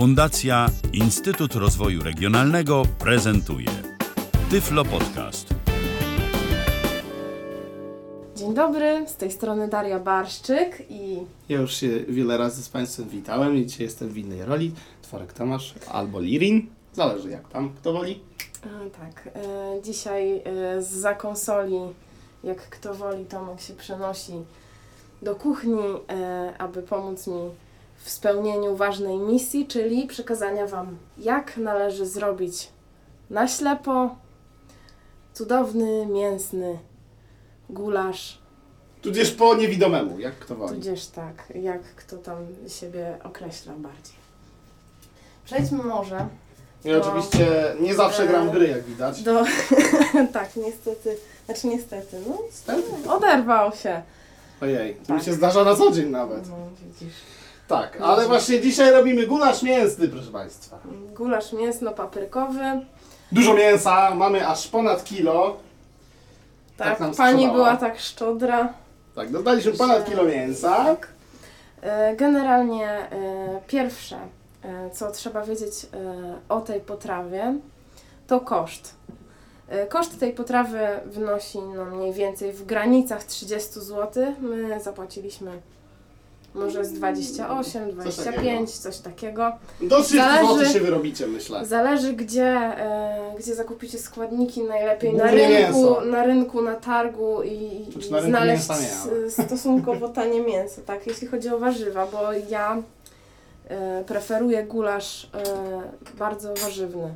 Fundacja Instytut Rozwoju Regionalnego prezentuje Tyflo Podcast. Dzień dobry, z tej strony Daria Barszczyk i Ja już się wiele razy z Państwem witałem i dzisiaj jestem w innej roli. Tworek Tomasz albo Lirin. Zależy jak tam kto woli. e, tak, e, dzisiaj e, z konsoli, jak kto woli, Tomek się przenosi do kuchni, e, aby pomóc mi w spełnieniu ważnej misji, czyli przekazania Wam, jak należy zrobić na ślepo cudowny, mięsny gulasz, Tudzież po niewidomemu, jak kto woli. tudzież tak, jak kto tam siebie określa bardziej. Przejdźmy może Ja oczywiście nie zawsze gram w gry, jak widać. Do... tak, niestety. Znaczy niestety, no. Oderwał się. Ojej, to Tak. mi się zdarza na co dzień nawet. No, widzisz. Tak, ale właśnie dzisiaj robimy gulasz mięsny, proszę Państwa. Gulasz mięsno-paprykowy. Dużo mięsa, mamy aż ponad kilo. Tak, Tak nam pani sprzedała. była tak szczodra. Tak, dodaliśmy ponad kilo mięsa. Tak. E, Generalnie e, pierwsze, e, co trzeba wiedzieć e, o tej potrawie, to koszt. E, Koszt tej potrawy wynosi no, mniej więcej w granicach 30 zł. My zapłaciliśmy może z 28, 25, coś takiego. Do 30 Zależy- zł się wyrobicie, myślę. Zależy gdzie, e, gdzie zakupicie składniki, najlepiej na Głównie rynku, mięso. na rynku, na targu i, i na rynku znaleźć mięsa nie, s- stosunkowo tanie mięso, tak, jeśli chodzi o warzywa, bo ja e, preferuję gulasz e, bardzo warzywny.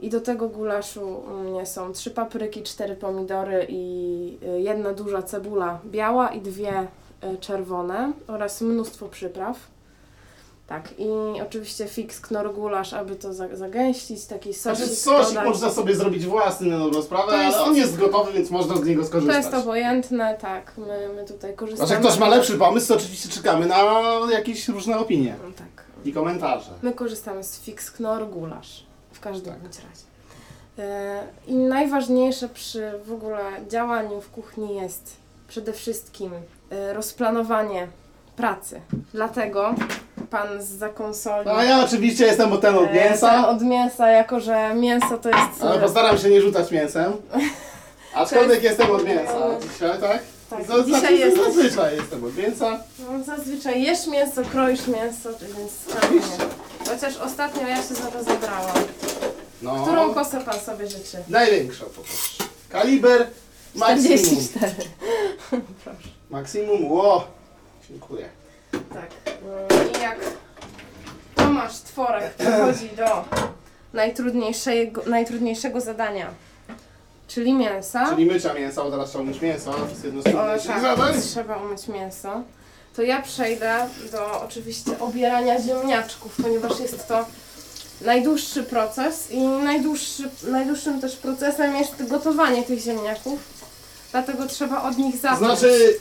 I do tego gulaszu u mnie są trzy papryki, cztery pomidory i e, jedna duża cebula biała i dwie e, czerwone oraz mnóstwo przypraw. Tak, i oczywiście fix knor gulasz, aby to za- zagęścić, taki sosik Znaczy sosik dodać. można sobie zrobić własny na dobrą sprawę, To jest- ale on jest gotowy, więc można z niego To skorzystać. jest obojętne, tak, my, my tutaj korzystamy. Znaczy, ktoś ma lepszy pomysł, to oczywiście czekamy na jakieś różne opinie No tak, i komentarze. my korzystamy z fix knor gulasz, w każdym Tak. bądź razie. E, I najważniejsze przy w ogóle działaniu w kuchni jest przede wszystkim e, rozplanowanie pracy. Dlatego pan z za konsoli... A ja oczywiście jestem od ten od ten mięsa, od mięsa, jako że mięso to jest... ale postaram się nie rzucać mięsem. Aczkolwiek jestem od mięsa dzisiaj, tak? Tak, To dzisiaj jest- Zazwyczaj jestem od mięsa. No, zazwyczaj jesz mięso, kroisz mięso, więc nie? Chociaż ostatnio ja się za to zabrałam. No, Którą kosę pan sobie życzy? największą poproszę. Kaliber maksimum. 44. Proszę. Maksimum, ło. Dziękuję. Tak. Mm, I jak Tomasz Tworek przechodzi do najtrudniejszego, najtrudniejszego zadania, czyli mięsa. Czyli mycia mięsa, bo teraz trzeba umyć mięso. To jest jedno z O, trudniejszych tak, zadań. trzeba umyć mięso. To ja przejdę do oczywiście obierania ziemniaczków, ponieważ jest to najdłuższy proces i najdłuższy, najdłuższym też procesem jest gotowanie tych ziemniaków. Dlatego trzeba od nich zacząć. Znaczy,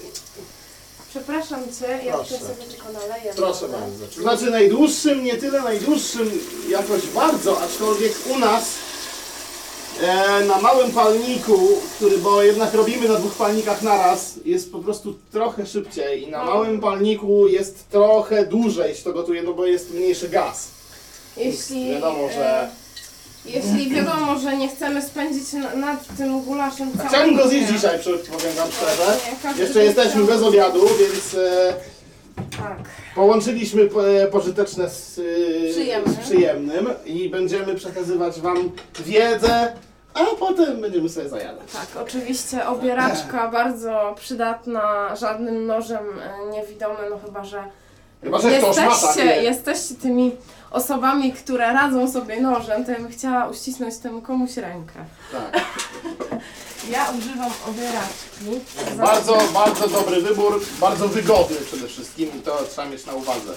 Przepraszam Cię, ja Proszę. tutaj sobie tylko naleję. Proszę wodę. bardzo. Znaczy najdłuższym, nie tyle najdłuższym jakoś bardzo, aczkolwiek u nas e, na małym palniku, który, bo jednak robimy na dwóch palnikach naraz, jest po prostu trochę szybciej i na No. małym palniku jest trochę dłużej się to gotuje, no bo jest mniejszy gaz. Jeśli, Wiadomo, że- e, jeśli wiadomo, że nie chcemy spędzić na, nad tym gulaszem całego Chciałbym go zjeść dzisiaj, przy- powiem wam szczerze. Nie, każdy Jeszcze jesteśmy chciał. bez obiadu, więc e, Tak. Połączyliśmy e, pożyteczne z, e, Przyjemnym. z przyjemnym i będziemy przekazywać Wam wiedzę, a potem będziemy sobie zajadać. Tak, oczywiście obieraczka bardzo przydatna, żadnym nożem e, niewidomy, no chyba, że Chyba, że ktoś ma jesteście, takie. jesteście tymi osobami, które radzą sobie nożem, to ja bym chciała uścisnąć temu komuś rękę. Tak. Ja używam obieraczki. Bardzo, bardzo dobry wybór, bardzo wygodny przede wszystkim i to trzeba mieć na uwadze.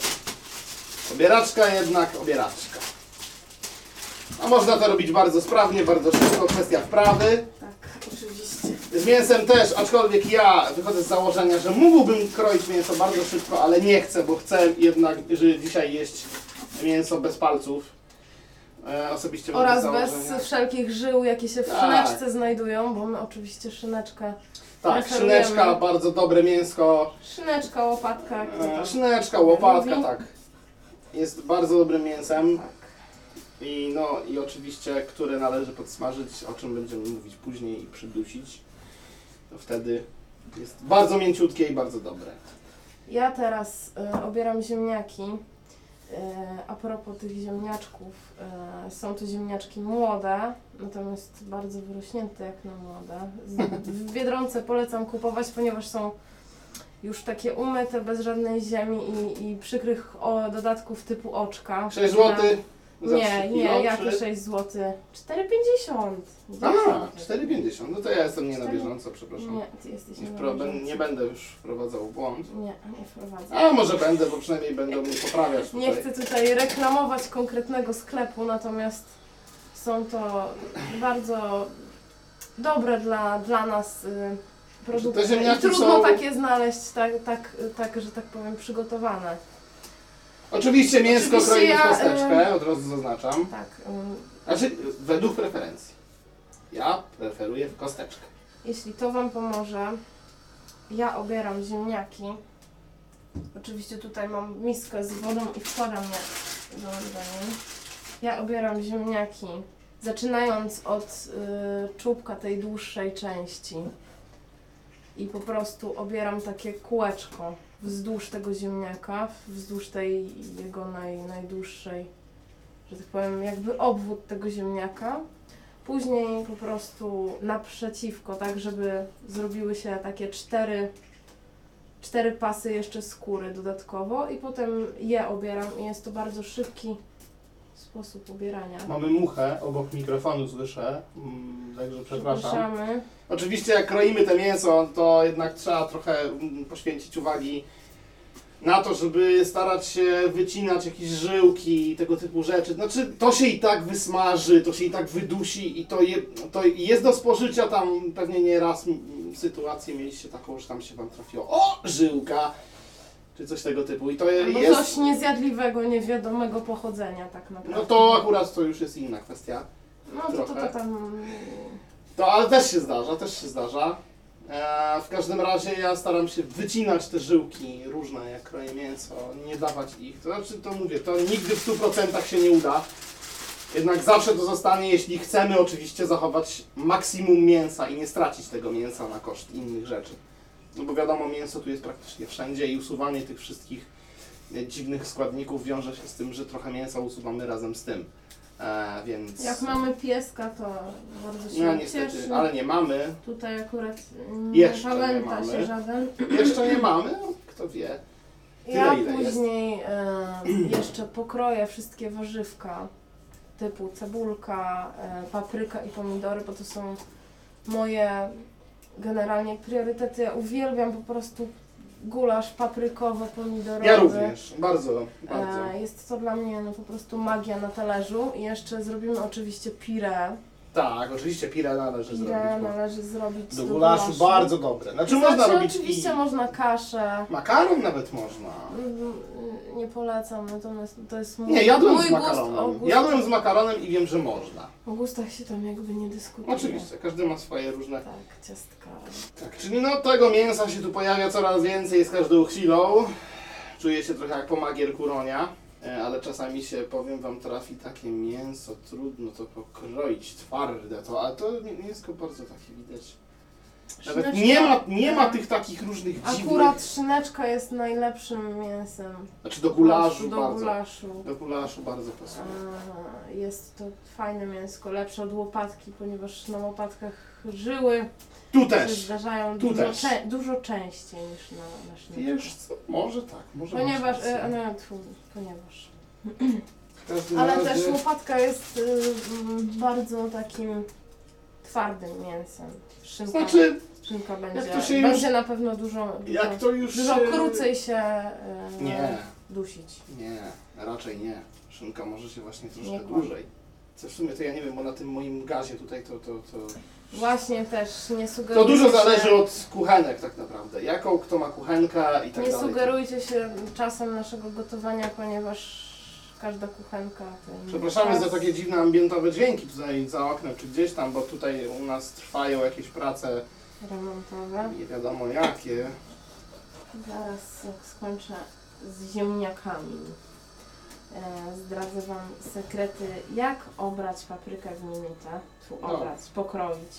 Obieraczka jednak obieraczka. A można to robić bardzo sprawnie, bardzo szybko, kwestia wprawy. Tak, oczywiście. Z mięsem też, aczkolwiek ja wychodzę z założenia, że mógłbym kroić mięso bardzo szybko, ale nie chcę, bo chcę jednak że dzisiaj jeść mięso bez palców. E, osobiście wychodzę Oraz bez wszelkich żył, jakie się w Tak. szyneczce znajdują, bo my oczywiście szyneczkę, Tak, preferujemy. szyneczka, bardzo dobre mięsko. szyneczka, łopatka, jak to E, tam. szyneczka, łopatka, Mówi? tak. jest bardzo dobrym mięsem Tak. i no i oczywiście, które należy podsmażyć, o czym będziemy mówić później i przydusić. To wtedy jest bardzo mięciutkie i bardzo dobre. Ja teraz e, obieram ziemniaki. E, a propos tych ziemniaczków, e, są to ziemniaczki młode, natomiast bardzo wyrośnięte jak na młode. W Biedronce polecam kupować, ponieważ są już takie umyte, bez żadnej ziemi i, i przykrych dodatków typu oczka. 6 zł. Za Nie, 3 nie, jakie czy- 6 zł? 4,50. A, 4,50. No to ja jestem nie na bieżąco, przepraszam. Nie, ty jesteś Nie, wpro- nie będę już wprowadzał błąd. Nie, nie wprowadzę. A może będę, bo przynajmniej będą mnie poprawiać tutaj. Nie chcę tutaj reklamować konkretnego sklepu, natomiast są to bardzo dobre dla, dla nas y, produkty. I trudno są- takie znaleźć, tak, tak, tak, że tak powiem, przygotowane. Oczywiście mięsko Oczywiście kroimy w ja, kosteczkę, od razu zaznaczam. Tak. ym, Znaczy, według preferencji. Ja preferuję w kosteczkę. Jeśli to Wam pomoże, ja obieram ziemniaki. Oczywiście tutaj mam miskę z wodą i wkładam je do odbędzie. Ja obieram ziemniaki, zaczynając od y, czubka tej dłuższej części. I po prostu obieram takie kółeczko wzdłuż tego ziemniaka, wzdłuż tej jego naj, najdłuższej, że tak powiem, jakby obwód tego ziemniaka. Później po prostu naprzeciwko, tak żeby zrobiły się takie cztery, cztery pasy jeszcze skóry dodatkowo i potem je obieram i jest to bardzo szybki sposób ubierania. Mamy muchę obok mikrofonu, słyszę. Mm, także przepraszam. Oczywiście jak kroimy te mięso, to jednak trzeba trochę mm, poświęcić uwagi na to, żeby starać się wycinać jakieś żyłki i tego typu rzeczy. Znaczy, to się i tak wysmaży, to się i tak wydusi i to, je, to jest do spożycia tam pewnie nie raz sytuację mieliście taką, że tam się wam trafiło o, żyłka, czy coś tego typu i to Albo jest... coś niezjadliwego, niewiadomego pochodzenia tak naprawdę. No to akurat to już jest inna kwestia. No to, to, to tam... To ale też się zdarza, też się zdarza. E, w każdym razie ja staram się wycinać te żyłki różne, jak kroję mięso, nie dawać ich. To znaczy, to mówię, to nigdy w 100% się nie uda. Jednak zawsze to zostanie, jeśli chcemy oczywiście zachować maksimum mięsa i nie stracić tego mięsa na koszt innych rzeczy. No bo wiadomo, mięso tu jest praktycznie wszędzie i usuwanie tych wszystkich e, dziwnych składników wiąże się z tym, że trochę mięsa usuwamy razem z tym. E, więc... Jak mamy pieska, to bardzo się No niestety, cieszy. ale nie mamy. Tutaj akurat nie Jeszcze nie pamięta mamy. się żaden. Jeszcze nie mamy, no, kto wie. Ja Tyle, ile jest. później e, jeszcze pokroję wszystkie warzywka typu cebulka, e, papryka i pomidory, bo to są moje generalnie priorytety. Ja uwielbiam po prostu gulasz paprykowo-pomidorowy. Ja również, bardzo, bardzo. E, jest to dla mnie no, po prostu magia na talerzu. I jeszcze zrobimy oczywiście pire. Tak, oczywiście pire należy zrobić. bo należy zrobić Do gulaszu bardzo dobre. Znaczy Znaczy, można robić oczywiście i można kaszę. makaron nawet można. Mm, Nie polecam, natomiast to jest mój, Nie, jadłem mój z gust. O, makaronem. gust Jadłem z makaronem i wiem, że można. o gustach się tam jakby nie dyskutuje. Oczywiście, każdy ma swoje różne. Tak, ciastka. Tak, czyli no tego mięsa się tu pojawia coraz więcej z każdą chwilą. Czuję się trochę jak po magierku Ronia. E, Ale czasami się, powiem wam, trafi takie mięso, trudno to pokroić, twarde to, ale to mięsko bardzo takie widać. Nawet Szyneczka- nie ma, nie ma tych takich różnych dziwnych... Akurat szyneczka jest najlepszym mięsem. Znaczy do gulaszu do bardzo. gulaszu. Do gulaszu bardzo pasuje. Jest to fajne mięsko, lepsze od łopatki, ponieważ na łopatkach żyły Tu się też. zdarzają tu dużo, też. dużo częściej niż na, na szyneczku. Wiesz co, może tak, może Ponieważ, masz rację. e, no, ponieważ. W każdym Ale razie- też łopatka jest y, mm, bardzo takim twardym mięsem. Szynka, Znaczy, szynka będzie, to się już- będzie na pewno dużo, dużo, jak to już dużo krócej się y, Nie, dusić. nie, raczej nie. Szynka może się właśnie troszkę Nie kłam. dłużej. Co w sumie to ja nie wiem, bo na tym moim gazie tutaj to, to, to... Właśnie też nie sugerujcie To dużo się, zależy od kuchenek tak naprawdę. Jaką kto ma kuchenkę i tak Nie dalej. sugerujcie się czasem naszego gotowania, ponieważ każda kuchenka Przepraszamy czas. za takie dziwne ambientowe dźwięki tutaj za oknem czy gdzieś tam, bo tutaj u nas trwają jakieś prace remontowe. nie wiadomo jakie. Zaraz jak skończę z ziemniakami. Zdradzę Wam sekrety, jak obrać paprykę w minutę. Tu No. obrać, pokroić.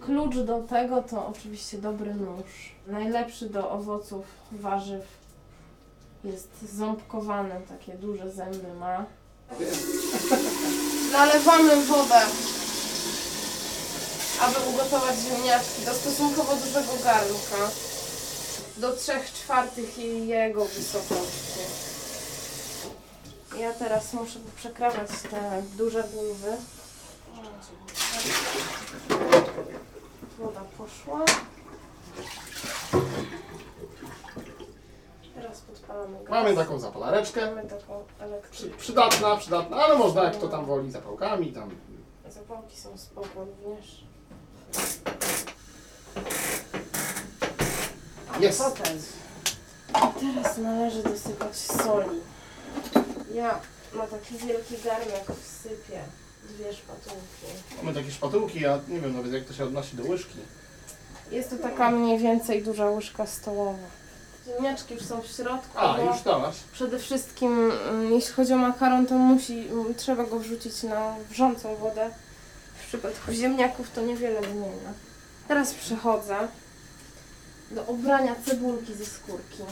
Klucz do tego to oczywiście dobry nóż. Najlepszy do owoców, warzyw. Jest ząbkowany, takie duże zęby ma. Nalewamy wodę, aby ugotować ziemniaczki do stosunkowo dużego garnka. Do 3 czwartych jej- jego wysokości. Ja teraz muszę przekrawać te duże bulwy. Woda poszła. Teraz podpalamy gaz. Mamy taką zapalareczkę. Mamy taką Przy, elektryczną. przydatna, przydatna, ale można jak to tam woli zapałkami tam. Zapałki są spoko również. Jest. Potem. Teraz należy dosypać soli. Ja na taki wielki garnek wsypię dwie szpatułki. Mamy takie szpatułki, ja nie wiem nawet jak to się odnosi do łyżki. Jest to taka mniej więcej duża łyżka stołowa. Ziemniaczki już są w środku, A, bo już dałaś. przede wszystkim mm, jeśli chodzi o makaron, to musi, m, trzeba go wrzucić na wrzącą wodę. W przypadku ziemniaków to niewiele zmienia. Teraz przechodzę do obrania cebulki ze skórki.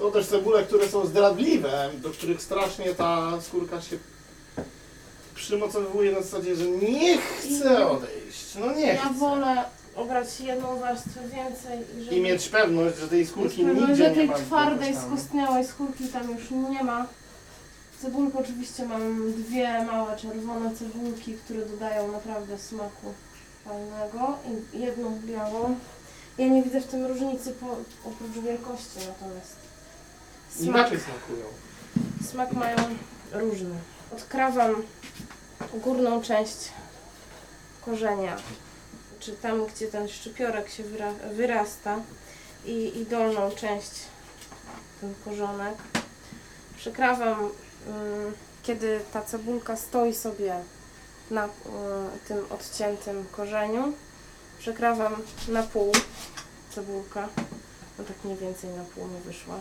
Są też cebule, które są zdradliwe, do których strasznie ta skórka się przymocowuje na zasadzie, że nie chce odejść. No nie Ja chce. wolę obrać jedną warstwę więcej i żeby I mieć pewność, że tej skórki Pewno, nigdzie że nie tej ma. twardej, jakoś tam. skórki tam już nie ma. Cebulkę oczywiście mam dwie małe czerwone cebulki, które dodają naprawdę smaku fajnego i jedną białą. Ja nie widzę w tym różnicy po, oprócz wielkości natomiast smak, Inaczej smakują. smak mają różny. Odkrawam górną część korzenia, czy tam gdzie ten szczypiorek się wyra wyrasta i, i dolną część, ten korzonek. Przekrawam, ym, kiedy ta cebulka stoi sobie na y, tym odciętym korzeniu. Przekrawam na pół cebulka, no tak mniej więcej na pół mi wyszła.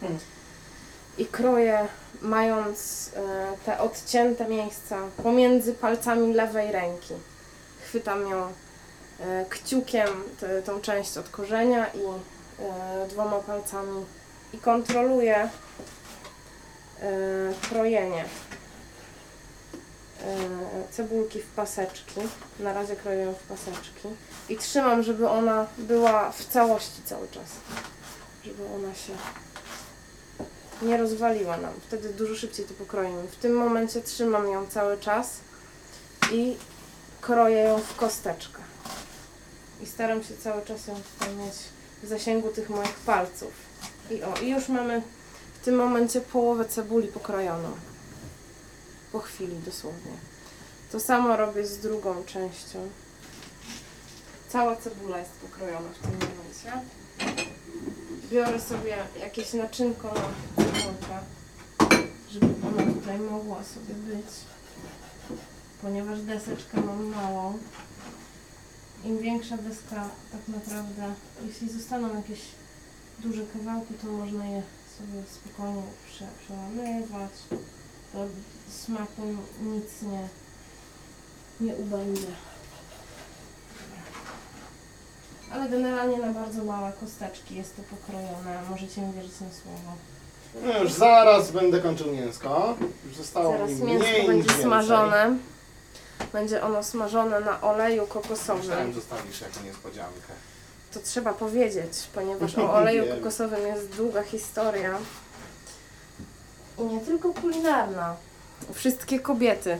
Hmm. I kroję, mając y, te odcięte miejsca pomiędzy palcami lewej ręki. Chwytam ją e, kciukiem tą część od korzenia i e, dwoma palcami i kontroluję e, krojenie e, cebulki w paseczki. Na razie kroję ją w paseczki i trzymam, żeby ona była w całości cały czas. Żeby ona się nie rozwaliła nam. Wtedy dużo szybciej to pokroimy. W tym momencie trzymam ją cały czas i kroję ją w kosteczkę. I staram się cały czas ją tutaj mieć w zasięgu tych moich palców. I o, i już mamy w tym momencie połowę cebuli pokrojoną. Po chwili dosłownie. To samo robię z drugą częścią. Cała cebula jest pokrojona w tym momencie. Biorę sobie jakieś naczynko na cebulkę, żeby ona tutaj mogła sobie być ponieważ deseczkę mam małą. Im większa deska tak naprawdę, jeśli zostaną jakieś duże kawałki, to można je sobie spokojnie prze, przełamywać. To smaku nic nie, nie ubędzie. Ale generalnie na bardzo małe kosteczki jest to pokrojone. Możecie mi wierzyć na słowo. No już zaraz będę kończył mięsko. Już zostało Zaraz mi mięsko mniej niż będzie więcej. smażone. Będzie ono smażone na oleju Myślałem, kokosowym. zostawisz jako niespodziankę. To trzeba powiedzieć, ponieważ o oleju Wiem. kokosowym jest długa historia. I nie tylko kulinarna. Wszystkie kobiety.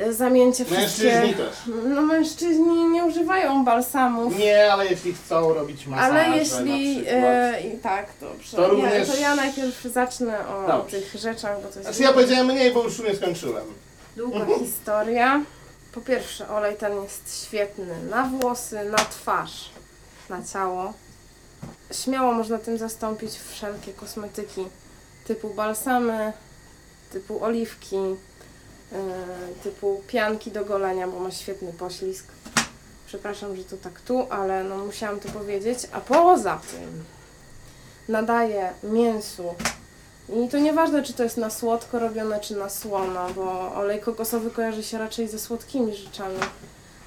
Y, Zamięcie wszystkie... Mężczyźni też. No mężczyźni nie używają balsamów. Nie, ale jeśli chcą robić masaże Ale na jeśli. przykład. E, i tak, dobrze. To również- ja, to ja najpierw zacznę o, Dobrze. tych rzeczach, bo to jest Znaczy ja powiedziałem mniej, bo już nie skończyłem. długa historia. Po pierwsze, olej ten jest świetny na włosy, na twarz, na ciało. Śmiało można tym zastąpić wszelkie kosmetyki typu balsamy, typu oliwki, typu pianki do golenia, bo ma świetny poślizg. Przepraszam, że to tak tu, ale no musiałam to powiedzieć. A poza tym nadaje mięsu I to nieważne, czy to jest na słodko robione, czy na słono, bo olej kokosowy kojarzy się raczej ze słodkimi rzeczami.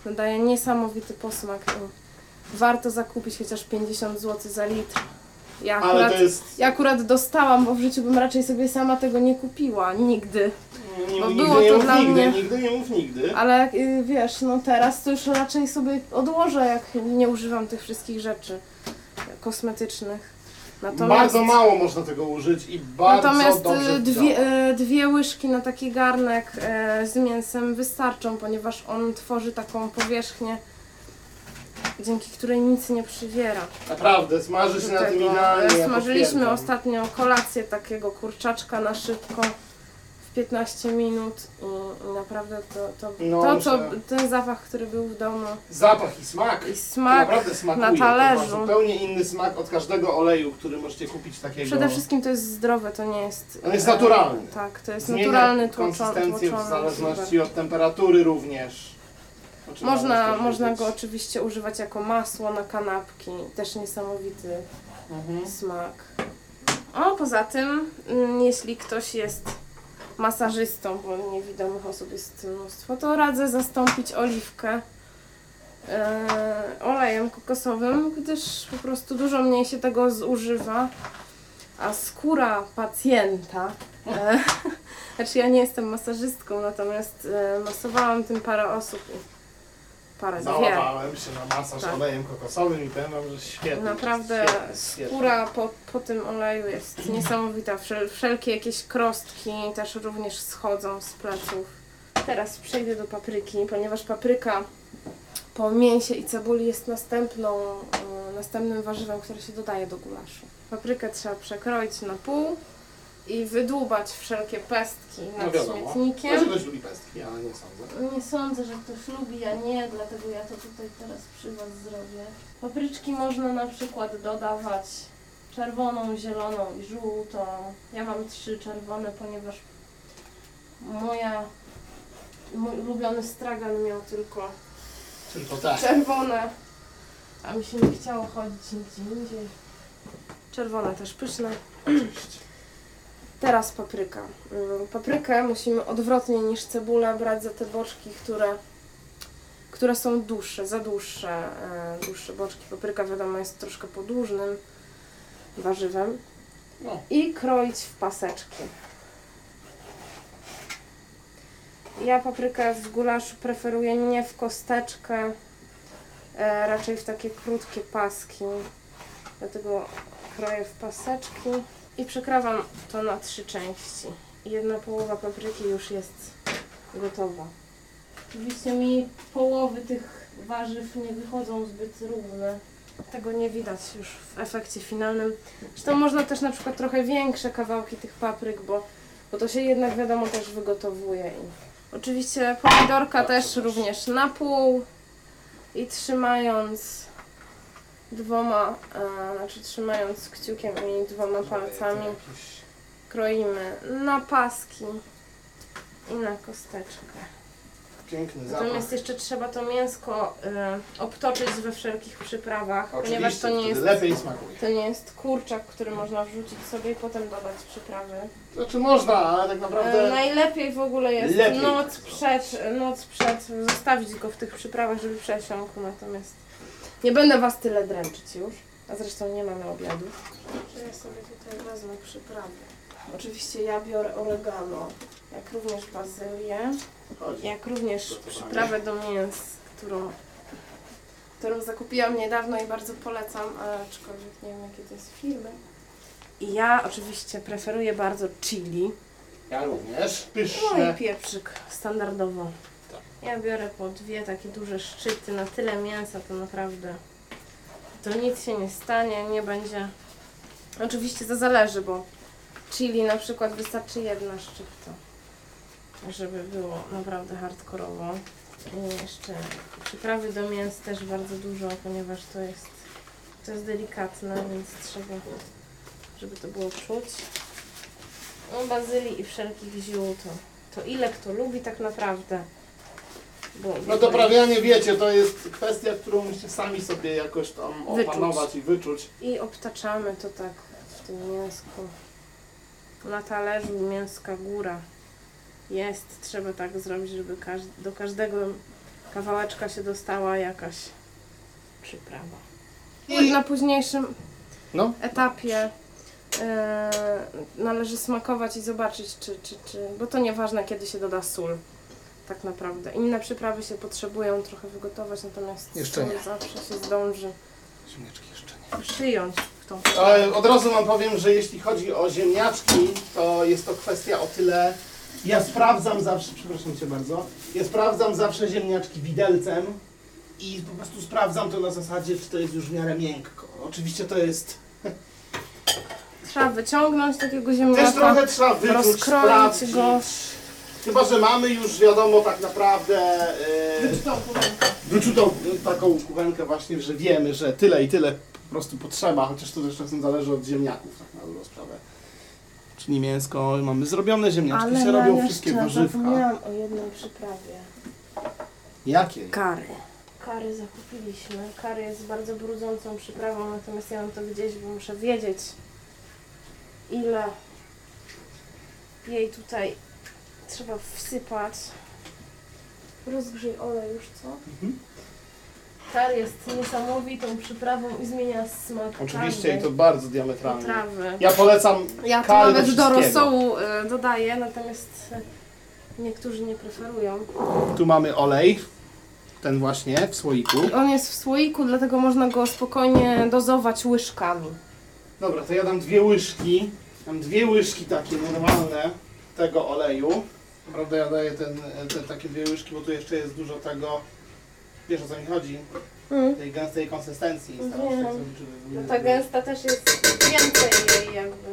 Nadaje niesamowity posmak. i Warto zakupić chociaż 50 zł za litr. Ja akurat, jest... ja akurat dostałam, bo w życiu bym raczej sobie sama tego nie kupiła. Nigdy. Nie, bo nigdy było nie to mów dla nigdy, mnie- nigdy nie mów nigdy. Ale y, wiesz, no teraz to już raczej sobie odłożę, jak nie używam tych wszystkich rzeczy kosmetycznych. Natomiast, Bardzo mało można tego użyć i bardzo natomiast dobrze y, dwie, działa. y, dwie łyżki na taki garnek y, z mięsem wystarczą, ponieważ on tworzy taką powierzchnię, dzięki której nic nie przywiera. Naprawdę, smaży się na tym tego, idealnie. e, ja Smażyliśmy potwierdzam. ostatnio kolację takiego kurczaczka na szybko 15 minut i, i naprawdę to, to, No, to co, że- ten zapach, który był w domu Zapach i smak. i To smak naprawdę smakuje. na To ma talerzu. zupełnie inny smak od każdego oleju, który możecie kupić takiego. Przede wszystkim to jest zdrowe, to nie jest... On jest e, naturalny. Tak, to jest Zmienia naturalny tłoczony. konsystencję w tłoczony zależności sugar. od temperatury również. Można, można go oczywiście używać jako masło na kanapki. Też niesamowity Mhm. smak. O, poza tym, mm, jeśli ktoś jest masażystą, bo niewidomych osób jest mnóstwo, to radzę zastąpić oliwkę e, olejem kokosowym, gdyż po prostu dużo mniej się tego zużywa, a skóra pacjenta, e, znaczy ja nie jestem masażystką, natomiast e, masowałam tym parę osób parę, dwie. Załapałem się na masaż Tak. olejem kokosowym i powiem wam, że świetnie. Naprawdę świetnie, świetnie. skóra po, po tym oleju jest niesamowita. Wszel, wszelkie jakieś krostki też również schodzą z pleców. Teraz przejdę do papryki, ponieważ papryka po mięsie i cebuli jest następną, e, następnym warzywem, które się dodaje do gulaszu. Paprykę trzeba przekroić na pół i wydłubać wszelkie pestki No nad wiadomo. śmietnikiem. Może ktoś lubi pestki, ja nie sądzę. Nie sądzę, że ktoś lubi, ja nie, dlatego ja to tutaj teraz przy Was zrobię. Papryczki można na przykład dodawać czerwoną, zieloną i żółtą. Ja mam trzy czerwone, ponieważ moja, mój ulubiony stragan miał tylko Tylko tak. czerwone, a mi się nie chciało chodzić nigdzie indziej. Czerwone też pyszne. Oczywiście. Teraz papryka. Mm, Paprykę musimy odwrotnie niż cebulę brać za te boczki, które, które są dłuższe, za dłuższe, e, dłuższe boczki. Papryka wiadomo jest troszkę podłużnym warzywem. No. I kroić w paseczki. Ja paprykę w gulaszu preferuję nie w kosteczkę, e, raczej w takie krótkie paski. Dlatego kroję w paseczki i przekrawam to na trzy części. Jedna połowa papryki już jest gotowa. Oczywiście mi połowy tych warzyw nie wychodzą zbyt równe. Tego nie widać już w efekcie finalnym. Zresztą można też na przykład trochę większe kawałki tych papryk, bo, bo to się jednak wiadomo też wygotowuje. I oczywiście pomidorka też również na pół i trzymając dwoma, e, znaczy trzymając kciukiem i dwoma palcami kroimy na paski i na kosteczkę. Piękny zapach. Natomiast jeszcze trzeba to mięsko e, obtoczyć we wszelkich przyprawach, Oczywiście, ponieważ to nie wtedy jest lepiej smakuje. to nie jest kurczak, który można wrzucić sobie i potem dodać przyprawy. Znaczy można, ale tak E, naprawdę... najlepiej w ogóle jest Lepiej noc tak przed, noc przed zostawić go w tych przyprawach, żeby przesiąkł, natomiast nie będę Was tyle dręczyć już, a zresztą nie mamy obiadu. Że ja sobie tutaj wezmę przyprawy. Oczywiście ja biorę oregano, jak również bazylię, jak również przyprawę do mięs, którą, którą zakupiłam niedawno i bardzo polecam, aczkolwiek nie wiem jakie to jest firmy. I ja oczywiście preferuję bardzo chili. Ja również. No i Pyszne. pieprzyk standardowo. Ja biorę po dwie takie duże szczyty, na tyle mięsa to naprawdę to nic się nie stanie, nie będzie. Oczywiście to zależy, bo chili na przykład wystarczy jedna szczypta, żeby było naprawdę hardkorowo. I jeszcze przyprawy do mięs też bardzo dużo, ponieważ to jest to jest delikatne, więc trzeba, żeby to było czuć. No, bazylii i wszelkich ziół to, to ile kto lubi tak naprawdę. No doprawianie wiecie, to jest kwestia, którą musicie sami sobie jakoś tam Wyczuć. opanować i wyczuć. I obtaczamy to tak w tym mięsku. Na talerzu mięska góra. Jest, trzeba tak zrobić, żeby każ- do każdego kawałeczka się dostała jakaś przyprawa. I- Na późniejszym No. etapie e, należy smakować i zobaczyć, czy, czy, czy. Bo to nieważne, kiedy się doda sól. Tak naprawdę. Inne przyprawy się potrzebują trochę wygotować, natomiast Jeszcze nie. zawsze się zdąży Ziemniaczki jeszcze nie. przyjąć w tą Ale od razu wam powiem, że jeśli chodzi o ziemniaczki, to jest to kwestia o tyle. Ja sprawdzam zawsze, przepraszam cię bardzo, ja sprawdzam zawsze ziemniaczki widelcem i po prostu sprawdzam to na zasadzie, czy to jest już w miarę miękko. Oczywiście to jest. Trzeba wyciągnąć takiego Też ziemniaka, trochę trzeba wyczuć, rozkroić sprawdzić. go. Chyba, że mamy już wiadomo tak naprawdę. Yy, Wyczutą kuchenkę. wyczutą taką kuchenkę właśnie, że wiemy, że tyle i tyle po prostu potrzeba, chociaż to też czasem zależy od ziemniaków, tak na dobrą sprawę. Czyli mięsko, mamy zrobione ziemniaczki, Ale się ja robią wszystkie jeszcze warzywka. zapomniałam o jednej przyprawie. Jakie? Kary. Kary zakupiliśmy. Kary jest bardzo brudzącą przyprawą, natomiast ja mam to gdzieś, bo muszę wiedzieć ile jej tutaj trzeba wsypać. Rozgrzyj olej już, co? Mhm. Kar jest niesamowitą przyprawą i zmienia smak Oczywiście i to bardzo diametralnie. potrawy. Ja polecam Ja to kary nawet do wszystkiego. rosołu y, dodaję, natomiast y, niektórzy nie preferują. Tu mamy olej, ten właśnie w słoiku. On jest w słoiku, dlatego można go spokojnie dozować łyżkami. Dobra, to ja dam dwie łyżki, dam dwie łyżki takie normalne tego oleju. Prawda, ja daję ten, te takie dwie łyżki, bo tu jeszcze jest dużo tego, wiesz o co mi chodzi, Mm. tej gęstej konsystencji. Staram się Wiem. tak zrobić, żeby- No ta gęsta też jest więcej jej jakby.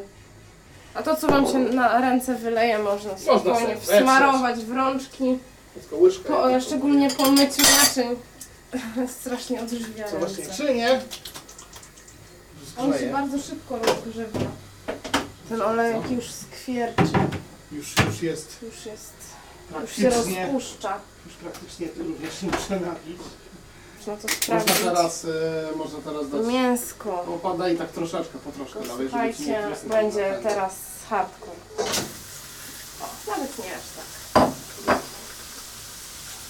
A to co wam się na ręce wyleje można spokojnie sobie wsmarować w rączki. Tylko łyżkę. Po, szczególnie po myciu naczyń. Strasznie Co odżywia właśnie ręce. czynię. On się bardzo szybko rozgrzewa. Ten olejek już skwierczy. Już, już jest Już jest. Już się praktycznie, rozpuszcza. już praktycznie tu również się muszę napić. Można to Można sprawdzić. teraz, e, można teraz dać Mięsko. opada i tak troszeczkę, po troszkę nawet, żeby ci nie słuchajcie, będzie ten. teraz hardcore. O, nawet nie aż tak.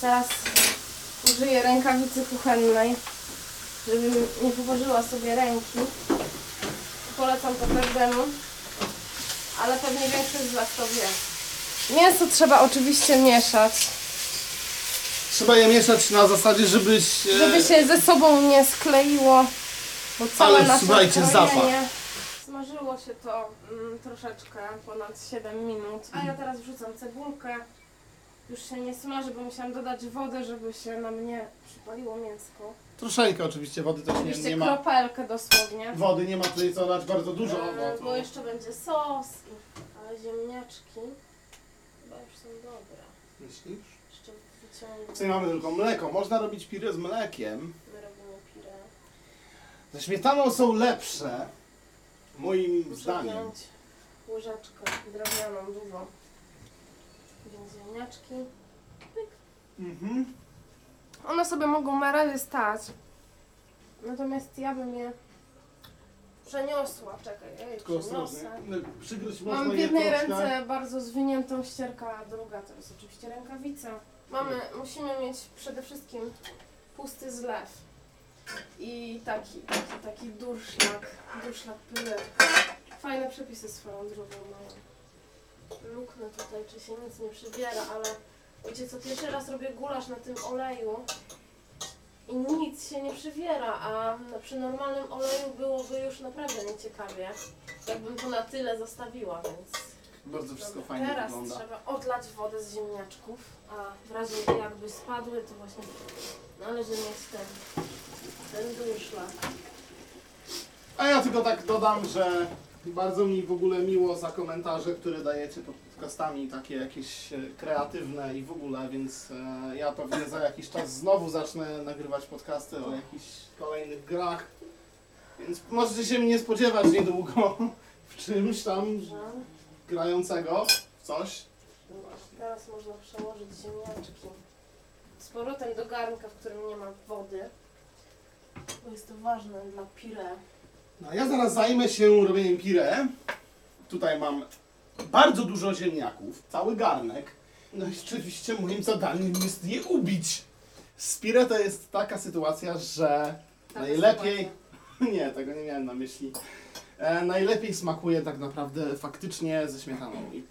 Teraz użyję rękawicy kuchennej, żebym nie położyła sobie ręki. Polecam to każdemu, ale pewnie większość z Was to wie. Mięso trzeba oczywiście mieszać, Trzeba je mieszać na zasadzie, żebyś... e, żeby się ze sobą nie skleiło, bo całe Ale nasze słuchajcie, krojenie- zapach. Smażyło się to mm, troszeczkę, ponad 7 minut, a ja teraz wrzucam cebulkę. Już się nie smaży, bo musiałam dodać wodę, żeby się na mnie przypaliło mięsko. Troszeczkę oczywiście, wody też nie, Oczywiście nie ma. kropelkę dosłownie. Wody nie ma tutaj co dać bardzo dużo, E, bo bo to... jeszcze będzie sos, i- ale ziemniaczki chyba już są dobre. Myślisz? Jeszcze wyciągnę. Tutaj mamy tylko mleko. Można robić pire z mlekiem. My robimy pire. Ze śmietaną są lepsze, moim Muszę zdaniem. wziąć łyżeczkę drewnianą, dużą. Więc ziemniaczki. Mhm. One sobie mogą na razie stać. Natomiast ja bym je przeniosła. Czekaj, ja je Tylko ostrożnie. przeniosę. No, Przygryźć można Mam w je jednej troszkę. ręce bardzo zwiniętą ścierkę, a druga to jest oczywiście rękawica. Mamy, musimy mieć przede wszystkim pusty zlew. I taki, taki, taki durszlak, durszlak pyły. Fajne przepisy swoją drogą mają. Luknę tutaj, czy się nic nie przybiera, ale wiecie co, pierwszy raz robię gulasz na tym oleju i nic się nie przywiera, a przy normalnym oleju byłoby już naprawdę nieciekawie, jakbym to na tyle zostawiła, więc Bardzo wszystko fajnie teraz wygląda. trzeba odlać wodę z ziemniaczków, a w razie jakby spadły, to właśnie należy mieć ten, ten durszlak. A ja tylko tak dodam, że bardzo mi w ogóle miło za komentarze, które dajecie pod podcastami, takie jakieś e, kreatywne i w ogóle, więc e, ja pewnie za jakiś czas znowu zacznę nagrywać podcasty o jakichś kolejnych grach. Więc możecie się mnie spodziewać niedługo w czymś tam grającego w coś. teraz można przełożyć ziemniaczki z powrotem do garnka, w którym nie ma wody, bo jest to ważne dla pire. No, ja zaraz zajmę się robieniem pire. Tutaj mam bardzo dużo ziemniaków, cały garnek. No i oczywiście moim zadaniem jest je ubić. Z pire to jest taka sytuacja, że Taka najlepiej... Nie, tego nie miałem na myśli. E, najlepiej smakuje tak naprawdę faktycznie ze śmietaną. I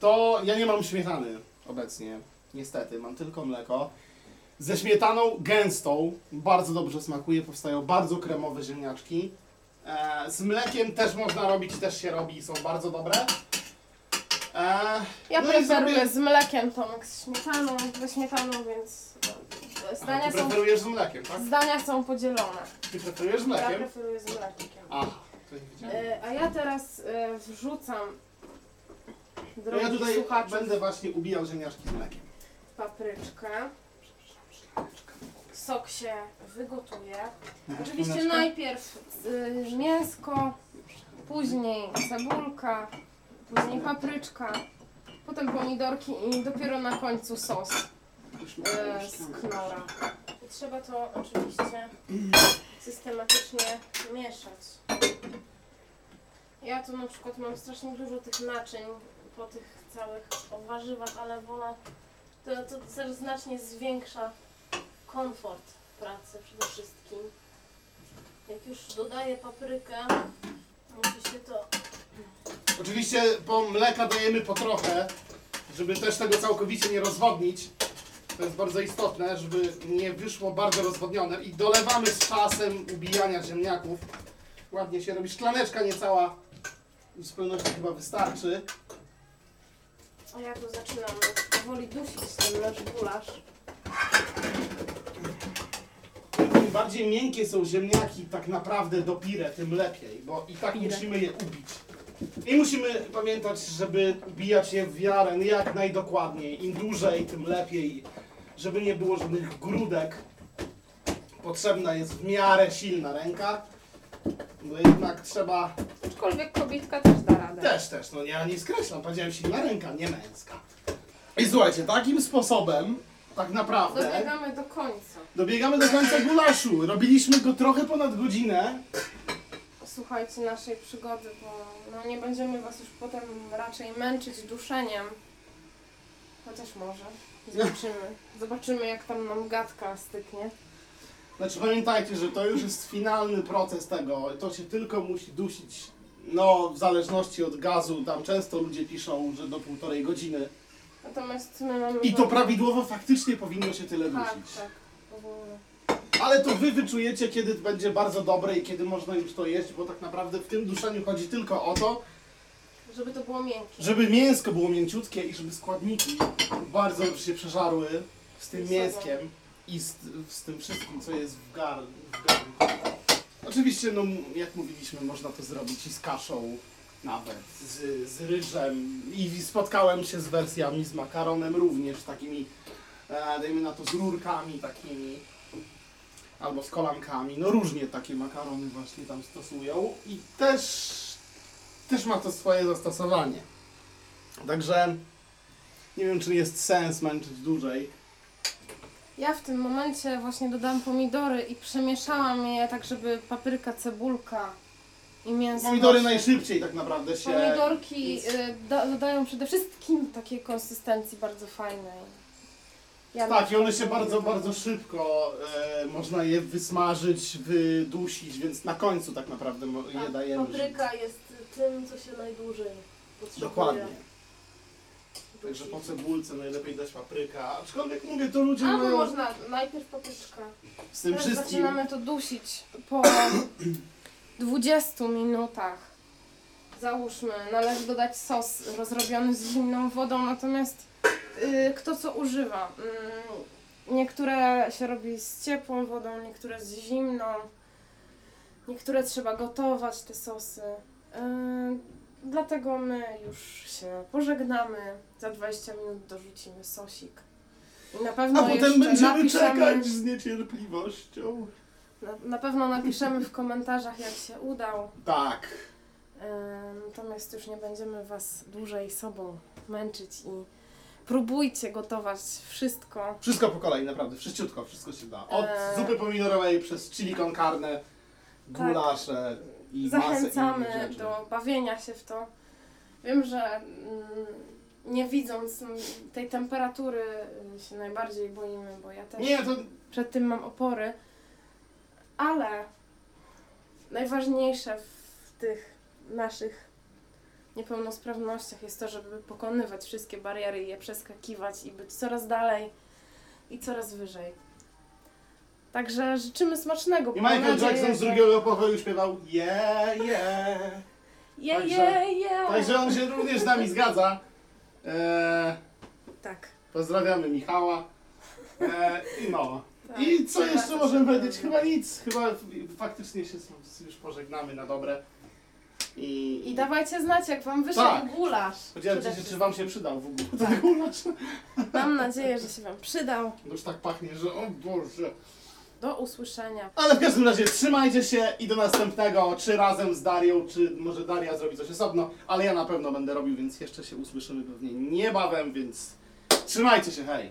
to ja nie mam śmietany obecnie, niestety, mam tylko mleko. Ze śmietaną gęstą bardzo dobrze smakuje, powstają bardzo kremowe ziemniaczki. E, z mlekiem też można robić, też się robi, są bardzo dobre. E, Ja no preferuję sobie- z mlekiem, Tomek z śmietaną, ze śmietaną, więc e, Aha, zdania ty są, preferujesz z mlekiem, tak? zdania są podzielone. Ty preferujesz z Ja mlekiem? preferuję z mlekiem. Aha, to nie. E, A ja teraz e, wrzucam, drogi ja tutaj będę właśnie ubijał ziemniaczki z mlekiem. papryczkę. Sok się wygotuje. Oczywiście Oczywiście najpierw y, mięsko, później cebulka, później papryczka, potem pomidorki i dopiero na końcu sos y, z knora. I trzeba to oczywiście systematycznie mieszać. Ja tu na przykład mam strasznie dużo tych naczyń po tych całych warzywach, ale wolę, to, to znacznie zwiększa komfort pracy przede wszystkim. Jak już dodaję paprykę, musi się to Oczywiście po mleka dajemy po trochę, żeby też tego całkowicie nie rozwodnić. To jest bardzo istotne, żeby nie wyszło bardzo rozwodnione i dolewamy z czasem ubijania ziemniaków. Ładnie się robi szklaneczka niecała. W zupełności chyba wystarczy. A ja tu zaczynam powoli dusić ten nasz gulasz. Im bardziej miękkie są ziemniaki tak naprawdę do pire, tym lepiej, bo i tak Pire. musimy je ubić. I musimy pamiętać, żeby ubijać je w miarę jak najdokładniej. Im dłużej, tym lepiej, żeby nie było żadnych grudek. Potrzebna jest w miarę silna ręka, bo jednak trzeba Aczkolwiek kobietka też da radę. też, też, no ja nie skreślam, powiedziałem silna ręka, nie męska. I słuchajcie, takim sposobem tak naprawdę Dobiegamy do końca. dobiegamy do końca gulaszu. Robiliśmy go trochę ponad godzinę. Słuchajcie naszej przygody, bo no nie będziemy was już potem raczej męczyć duszeniem. Chociaż może. Zobaczymy. Zobaczymy jak tam nam gadka styknie. Znaczy pamiętajcie, że to już jest finalny proces tego. To się tylko musi dusić. No, w zależności od gazu, tam często ludzie piszą, że do półtorej godziny. Natomiast my mamy... I to prawidłowo faktycznie powinno się tyle Tak, dusić. tak. Ale to wy wyczujecie, kiedy będzie bardzo dobre i kiedy można już to jeść, bo tak naprawdę w tym duszeniu chodzi tylko o to, Żeby to było miękkie. żeby mięsko było mięciutkie i żeby składniki bardzo dobrze się przeżarły z tym mięskiem i z, z tym wszystkim, co jest w garnku. Oczywiście, no, jak mówiliśmy, można to zrobić i z kaszą nawet, z, z ryżem i spotkałem się z wersjami z makaronem również, takimi, e, dajmy na to, z rurkami takimi, albo z kolankami, no różnie takie makarony właśnie tam stosują i też, też ma to swoje zastosowanie. Także nie wiem, czy jest sens męczyć dłużej. Ja w tym momencie właśnie dodałam pomidory i przemieszałam je tak, żeby papryka, cebulka i mięso. Pomidory najszybciej tak naprawdę się... Pomidorki y, da, dodają przede wszystkim takiej konsystencji bardzo fajnej. Ja Tak, i one się bardzo, bardzo szybko e, można je wysmażyć, wydusić, więc na końcu tak naprawdę mo- je Tak, dajemy. Papryka jest tym, co się najdłużej potrzebuje. Dokładnie. Także po cebulce najlepiej dać papryka. Aczkolwiek mówię, to ludzie Albo mają można najpierw papryczka. z tym Teraz wszystkim... zaczynamy to dusić po 20 minutach. Załóżmy, należy dodać sos rozrobiony z zimną wodą, natomiast y, kto co używa. Mm, niektóre się robi z ciepłą wodą, niektóre z zimną. Niektóre trzeba gotować te sosy. Y, dlatego my już się pożegnamy. Za 20 minut dorzucimy sosik. I na pewno A potem będziemy napiszemy... czekać z niecierpliwością. Na, na pewno napiszemy w komentarzach, jak się udał. Tak. E, Natomiast już nie będziemy Was dłużej sobą męczyć i próbujcie gotować wszystko. Wszystko po kolei, naprawdę, wszyściutko, wszystko się da. Od Eee. zupy pomidorowej przez chili con carne, gulasze i masę innych Zachęcamy do bawienia się w to. Wiem, że mm, nie widząc tej temperatury y, się najbardziej boimy, bo ja też Nie, to przed tym mam opory, ale najważniejsze w tych naszych niepełnosprawnościach jest to, żeby pokonywać wszystkie bariery i je przeskakiwać i być coraz dalej i coraz wyżej. Także życzymy smacznego. i bo mam Michael nadzieję, Jackson z że- drugiego pokoju śpiewał yeah, yeah. Je, Także- je, je. Także on się również z nami zgadza. E, Tak. pozdrawiamy Michała. E, I no. Tak. I co Trzeba jeszcze możemy powiedzieć? Chyba nic. Chyba faktycznie się już pożegnamy na dobre. I, I dawajcie znać, jak Wam wyszedł Tak. gulasz. Powiedziałem ci, czy wam się przydał w ogóle Tak. ten gulasz. Mam nadzieję, że się Wam przydał. No Już tak pachnie, że o Boże. Do usłyszenia. Ale w każdym razie trzymajcie się i do następnego, czy razem z Darią, czy może Daria zrobi coś osobno, ale ja na pewno będę robił, więc jeszcze się usłyszymy pewnie niebawem, więc trzymajcie się, hej!